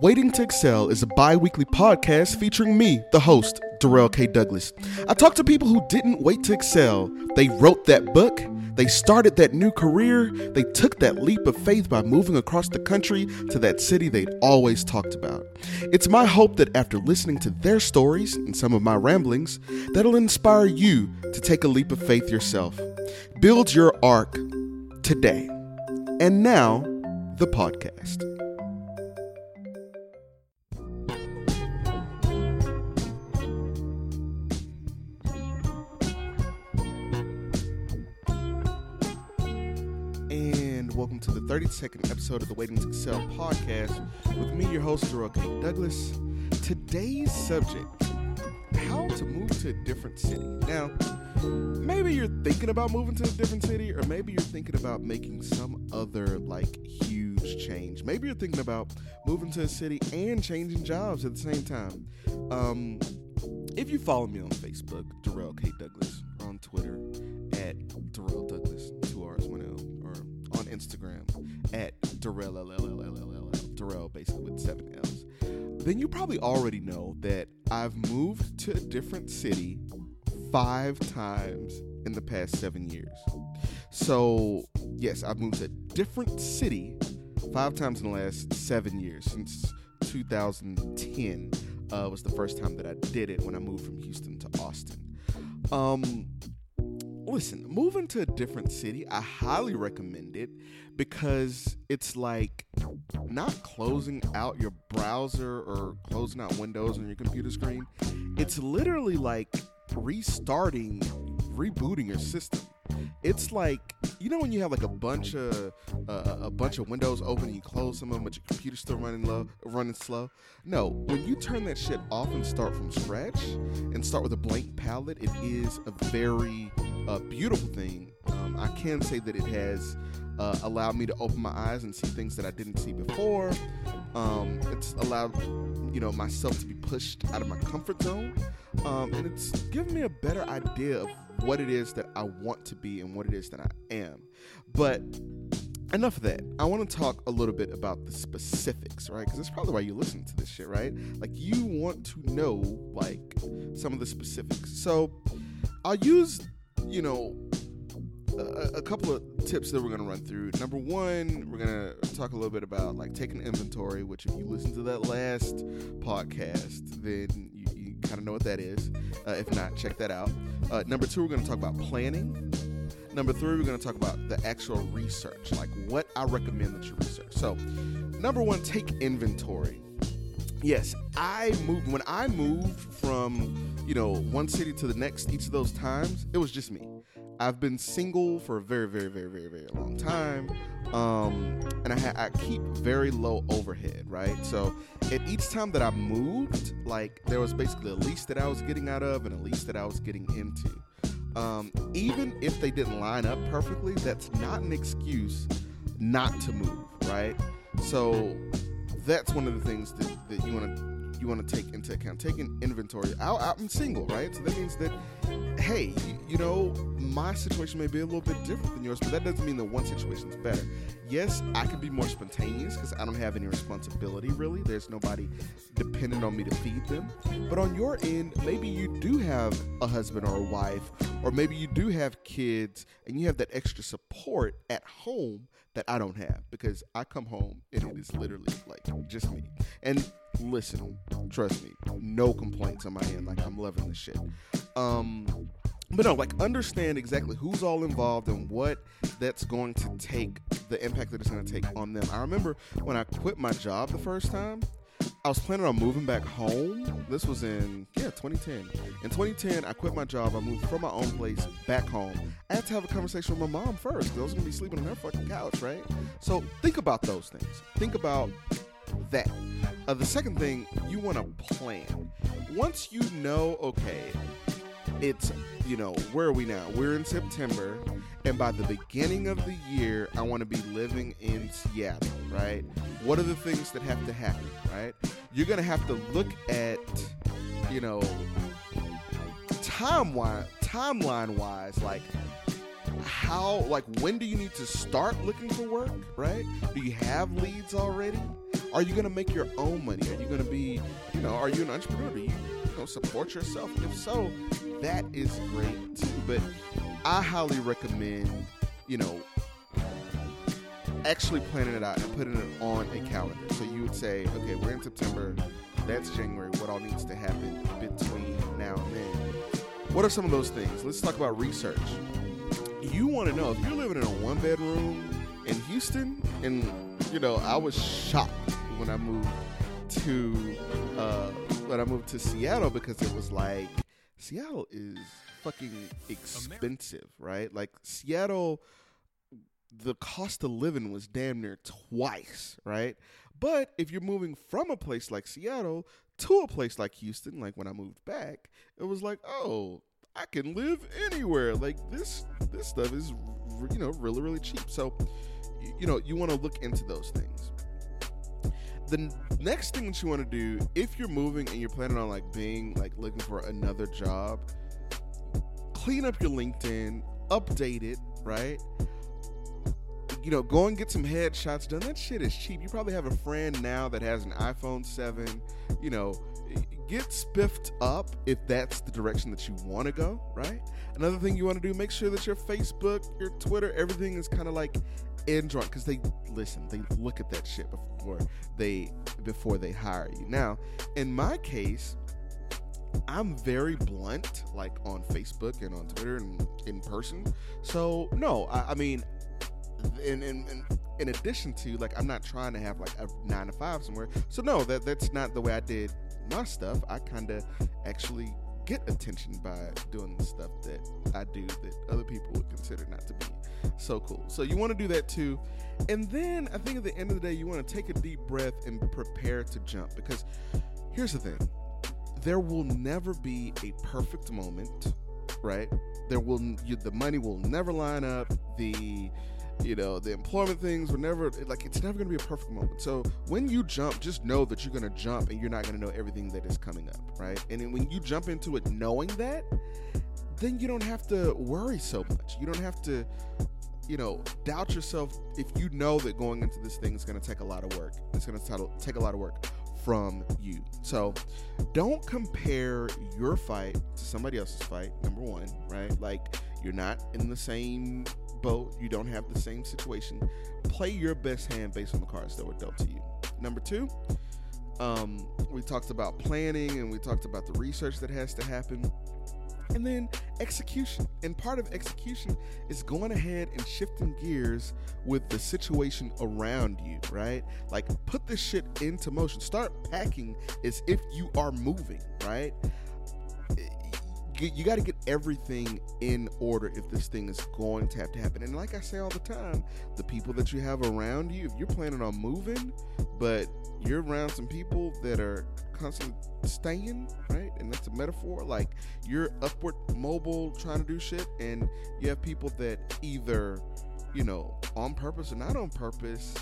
Waiting to Excel is a bi weekly podcast featuring me, the host, Darrell K. Douglas. I talk to people who didn't wait to excel. They wrote that book, they started that new career, they took that leap of faith by moving across the country to that city they'd always talked about. It's my hope that after listening to their stories and some of my ramblings, that'll inspire you to take a leap of faith yourself. Build your arc today. And now, the podcast. Welcome to the 32nd episode of the Waiting to Excel podcast with me, your host, Darrell K. Douglas. Today's subject how to move to a different city. Now, maybe you're thinking about moving to a different city, or maybe you're thinking about making some other like huge change. Maybe you're thinking about moving to a city and changing jobs at the same time. Um, if you follow me on Facebook, Darrell K. Douglas, on Twitter at Darrell Douglas, Instagram at Darrell LLLLLL, Darrell basically with seven L's, then you probably already know that I've moved to a different city five times in the past seven years. So, yes, I've moved to a different city five times in the last seven years since 2010 uh, was the first time that I did it when I moved from Houston to Austin. Um, listen, moving to a different city, I highly recommend it because it's like not closing out your browser or closing out windows on your computer screen. It's literally like restarting, rebooting your system. It's like you know when you have like a bunch of uh, a bunch of windows open and you close some of them, but your computer's still running low, running slow. No, when you turn that shit off and start from scratch and start with a blank palette, it is a very uh, beautiful thing. Um, I can say that it has uh, allowed me to open my eyes and see things that I didn't see before. Um, it's allowed you know myself to be pushed out of my comfort zone, um, and it's given me a better idea of what it is that I want to be and what it is that I am. But enough of that. I want to talk a little bit about the specifics, right? Because that's probably why you listen to this shit, right? Like you want to know like some of the specifics. So I'll use, you know, a, a couple of tips that we're going to run through. Number one, we're going to talk a little bit about like taking inventory, which if you listen to that last podcast, then kind of know what that is. Uh, if not, check that out. Uh, number two, we're going to talk about planning. Number three, we're going to talk about the actual research, like what I recommend that you research. So, number one, take inventory. Yes, I moved when I moved from you know one city to the next. Each of those times, it was just me. I've been single for a very, very, very, very, very long time, um, and I, ha- I keep very low overhead, right? So at each time that I moved, like there was basically a lease that I was getting out of and a lease that I was getting into. Um, even if they didn't line up perfectly, that's not an excuse not to move, right? So that's one of the things that, that you want to you want to take into account. Taking inventory. I, I'm single, right? So that means that, hey, you, you, know, my situation may be a little bit different than yours, but that doesn't mean that one situation is better. Yes, I can be more spontaneous because I don't have any responsibility really. There's nobody dependent on me to feed them. But on your end, maybe you do have a husband or a wife, or maybe you do have kids and you have that extra support at home that I don't have because I come home and it is literally like just me. And listen, trust me, no complaints on my end. Like I'm loving this shit. Um, but no, like understand exactly who's all involved and what that's going to take, the impact that it's going to take on them. I remember when I quit my job the first time. I was planning on moving back home. This was in yeah 2010. In 2010, I quit my job. I moved from my own place back home. I had to have a conversation with my mom first. I was gonna be sleeping on her fucking couch, right? So think about those things. Think about that. Uh, the second thing, you want to plan. Once you know, okay, it's you know where are we now? We're in september and by the beginning of the year i want to be living in seattle right? What are the things that have to happen right? You're gonna have to look at you know timeline timeline wise like how like when do you need to start looking for work right? Do you have leads already Are you gonna make your own money? Are you gonna be, you know, are you an entrepreneur? Do you, you know, support yourself? If so, that is great too. But I highly recommend, you know, actually planning it out and putting it on a calendar. So you would say, okay, we're in September, that's January. What all needs to happen between now and then? What are some of those things? Let's talk about research. You want to know if you're living in a one bedroom in Houston, and you know, I was shocked when I moved to uh, when I moved to Seattle because it was like Seattle is fucking expensive, right? Like Seattle the cost of living was damn near twice, right? But if you're moving from a place like Seattle to a place like Houston, like when I moved back, it was like, oh, I can live anywhere. Like this, this stuff is, you know, really, really cheap. So, you know, you want to look into those things. The next thing that you want to do, if you're moving and you're planning on like being like looking for another job, clean up your LinkedIn, update it, right? you know, go and get some headshots done. That shit is cheap. You probably have a friend now that has an iPhone 7. You know, get spiffed up if that's the direction that you want to go, right? Another thing you want to do, make sure that your Facebook, your Twitter, everything is kind of like joint because they listen, they look at that shit before they before they hire you. Now, in my case, I'm very blunt, like on Facebook and on Twitter and in person. So no, I, I mean in, in, in, in addition to like I'm not trying to have like a nine to five somewhere. So no, that that's not the way I did my stuff. I kind of actually get attention by doing the stuff that I do that other people would consider not to be so cool. So you want to do that too. And then I think at the end of the day, you want to take a deep breath and prepare to jump because here's the thing there will never be a perfect moment, right? There will, you, the money will never line up. The, you know the employment things were never like it's never going to be a perfect moment. So when you jump just know that you're going to jump and you're not going to know everything that is coming up right? And when you jump into it knowing that then you don't have to worry so much. You don't have to you know doubt yourself if you know that going into this thing is going to take a lot of work. It's going to take a lot of work from you. So don't compare your fight to somebody else's fight number one right? Like you're not in the same boat, you don't have the same situation. Play your best hand based on the cards that were dealt to you. Number two, um, we talked about planning and we talked about the research that has to happen. And then execution. And part of execution is going ahead and shifting gears with the situation around you, right? Like put this shit into motion. Start packing as if you are moving, right? You got to get everything in order if this thing is going to have to happen. And like I say all the time, the people that you have around you, if you're planning on moving, but you're around some people that are constantly staying, right? And that's a metaphor. Like you're upward mobile trying to do shit, and you have people that either, you know, on purpose or not on purpose,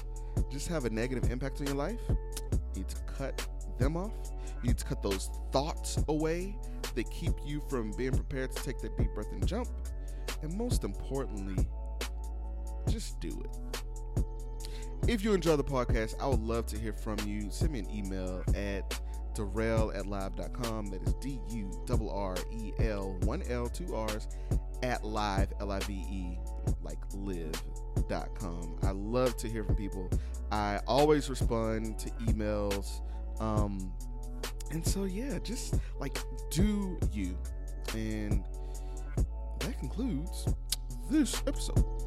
just have a negative impact on your life. You need to cut them off. You need to cut those thoughts away that keep you from being prepared to take that deep breath and jump. And most importantly, just do it. If you enjoy the podcast, I would love to hear from you. Send me an email at Durrel at live.com. That is D U R R E L, one L, two R's, at live, L I V E, like live.com. I love to hear from people. I always respond to emails. Um, and so, yeah, just like do you. And that concludes this episode.